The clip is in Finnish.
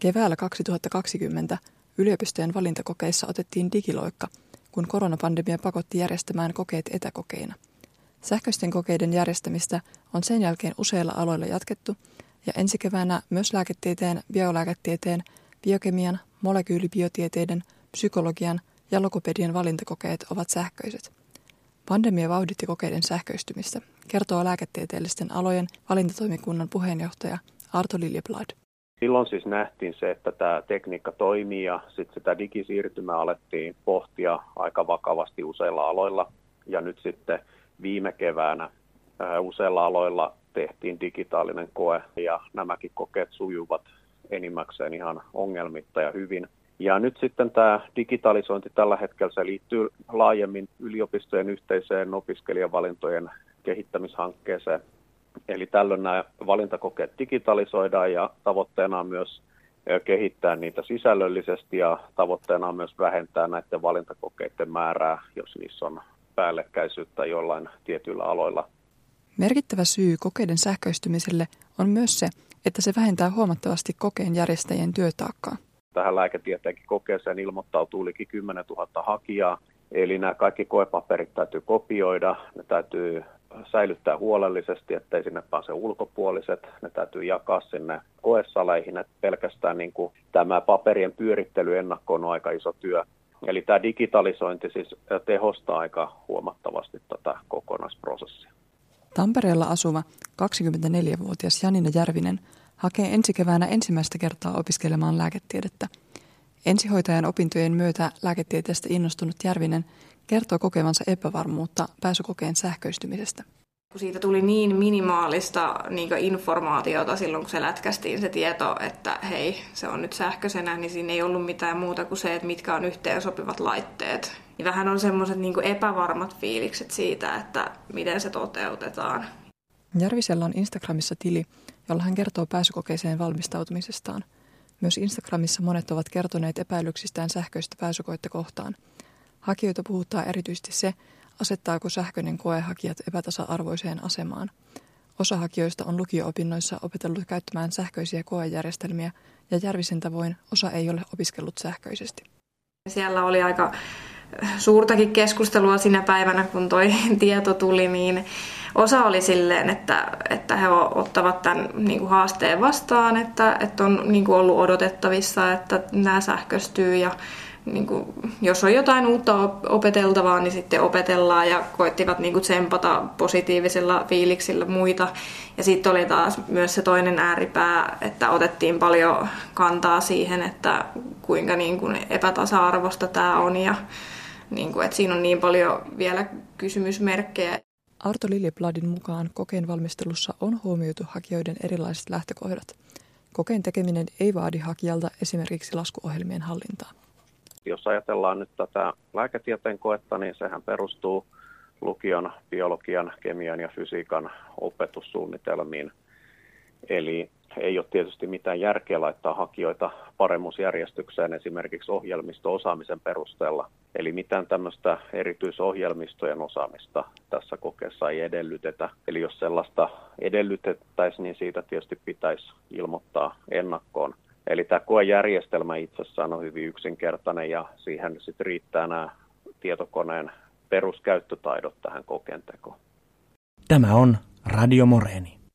Keväällä 2020 yliopistojen valintakokeissa otettiin digiloikka, kun koronapandemia pakotti järjestämään kokeet etäkokeina. Sähköisten kokeiden järjestämistä on sen jälkeen useilla aloilla jatkettu, ja ensi keväänä myös lääketieteen, biolääketieteen, biokemian, molekyylibiotieteiden, psykologian ja logopedian valintakokeet ovat sähköiset. Pandemia vauhditti kokeiden sähköistymistä, kertoo lääketieteellisten alojen valintatoimikunnan puheenjohtaja Arto Liljeblad. Silloin siis nähtiin se, että tämä tekniikka toimii ja sitten sitä digisiirtymää alettiin pohtia aika vakavasti useilla aloilla. Ja nyt sitten viime keväänä useilla aloilla tehtiin digitaalinen koe ja nämäkin kokeet sujuvat enimmäkseen ihan ongelmitta ja hyvin. Ja nyt sitten tämä digitalisointi tällä hetkellä se liittyy laajemmin yliopistojen yhteiseen opiskelijavalintojen kehittämishankkeeseen. Eli tällöin nämä valintakokeet digitalisoidaan ja tavoitteena on myös kehittää niitä sisällöllisesti ja tavoitteena on myös vähentää näiden valintakokeiden määrää, jos niissä on päällekkäisyyttä jollain tietyillä aloilla. Merkittävä syy kokeiden sähköistymiselle on myös se, että se vähentää huomattavasti kokeen järjestäjien työtaakkaa. Tähän lääketieteenkin kokeeseen ilmoittautuu liki 10 000 hakijaa. Eli nämä kaikki koepaperit täytyy kopioida, ne täytyy säilyttää huolellisesti, ettei sinne pääse ulkopuoliset. Ne täytyy jakaa sinne koesaleihin, että pelkästään niin kuin tämä paperien pyörittely ennakkoon on aika iso työ. Eli tämä digitalisointi siis tehostaa aika huomattavasti tätä kokonaisprosessia. Tampereella asuva 24-vuotias Janina Järvinen hakee ensi keväänä ensimmäistä kertaa opiskelemaan lääketiedettä. Ensihoitajan opintojen myötä lääketieteestä innostunut Järvinen kertoo kokevansa epävarmuutta pääsykokeen sähköistymisestä. Siitä tuli niin minimaalista niin informaatiota silloin, kun se lätkästiin se tieto, että hei, se on nyt sähköisenä, niin siinä ei ollut mitään muuta kuin se, että mitkä on yhteensopivat laitteet. Ja vähän on semmoiset niin epävarmat fiilikset siitä, että miten se toteutetaan. Järvisellä on Instagramissa tili, jolla hän kertoo pääsykokeeseen valmistautumisestaan. Myös Instagramissa monet ovat kertoneet epäilyksistään sähköistä pääsykoetta kohtaan. Hakijoita puhuttaa erityisesti se, asettaako sähköinen koe hakijat epätasa-arvoiseen asemaan. Osa hakijoista on lukio-opinnoissa opetellut käyttämään sähköisiä koejärjestelmiä ja Järvisen tavoin osa ei ole opiskellut sähköisesti. Siellä oli aika suurtakin keskustelua sinä päivänä, kun toi tieto tuli, niin osa oli silleen, että, että he ottavat tämän niin kuin haasteen vastaan, että, että on niin kuin ollut odotettavissa, että nämä sähköistyy ja niin kuin, jos on jotain uutta opeteltavaa, niin sitten opetellaan ja koittivat niin kuin tsempata positiivisilla fiiliksillä muita. Ja sitten oli taas myös se toinen ääripää, että otettiin paljon kantaa siihen, että kuinka niin kuin epätasa-arvosta tämä on ja niin kuin, että siinä on niin paljon vielä kysymysmerkkejä. Arto Liljebladin mukaan kokeen valmistelussa on huomioitu hakijoiden erilaiset lähtökohdat. Kokeen tekeminen ei vaadi hakijalta esimerkiksi laskuohjelmien hallintaa. Jos ajatellaan nyt tätä lääketieteen koetta, niin sehän perustuu lukion, biologian, kemian ja fysiikan opetussuunnitelmiin. Eli ei ole tietysti mitään järkeä laittaa hakijoita paremmuusjärjestykseen esimerkiksi ohjelmisto-osaamisen perusteella. Eli mitään tämmöistä erityisohjelmistojen osaamista tässä kokeessa ei edellytetä. Eli jos sellaista edellytettäisiin, niin siitä tietysti pitäisi ilmoittaa ennakkoon. Eli tämä koejärjestelmä itsessään on hyvin yksinkertainen ja siihen sitten riittää nämä tietokoneen peruskäyttötaidot tähän kokeentekoon. Tämä on Radio Moreeni.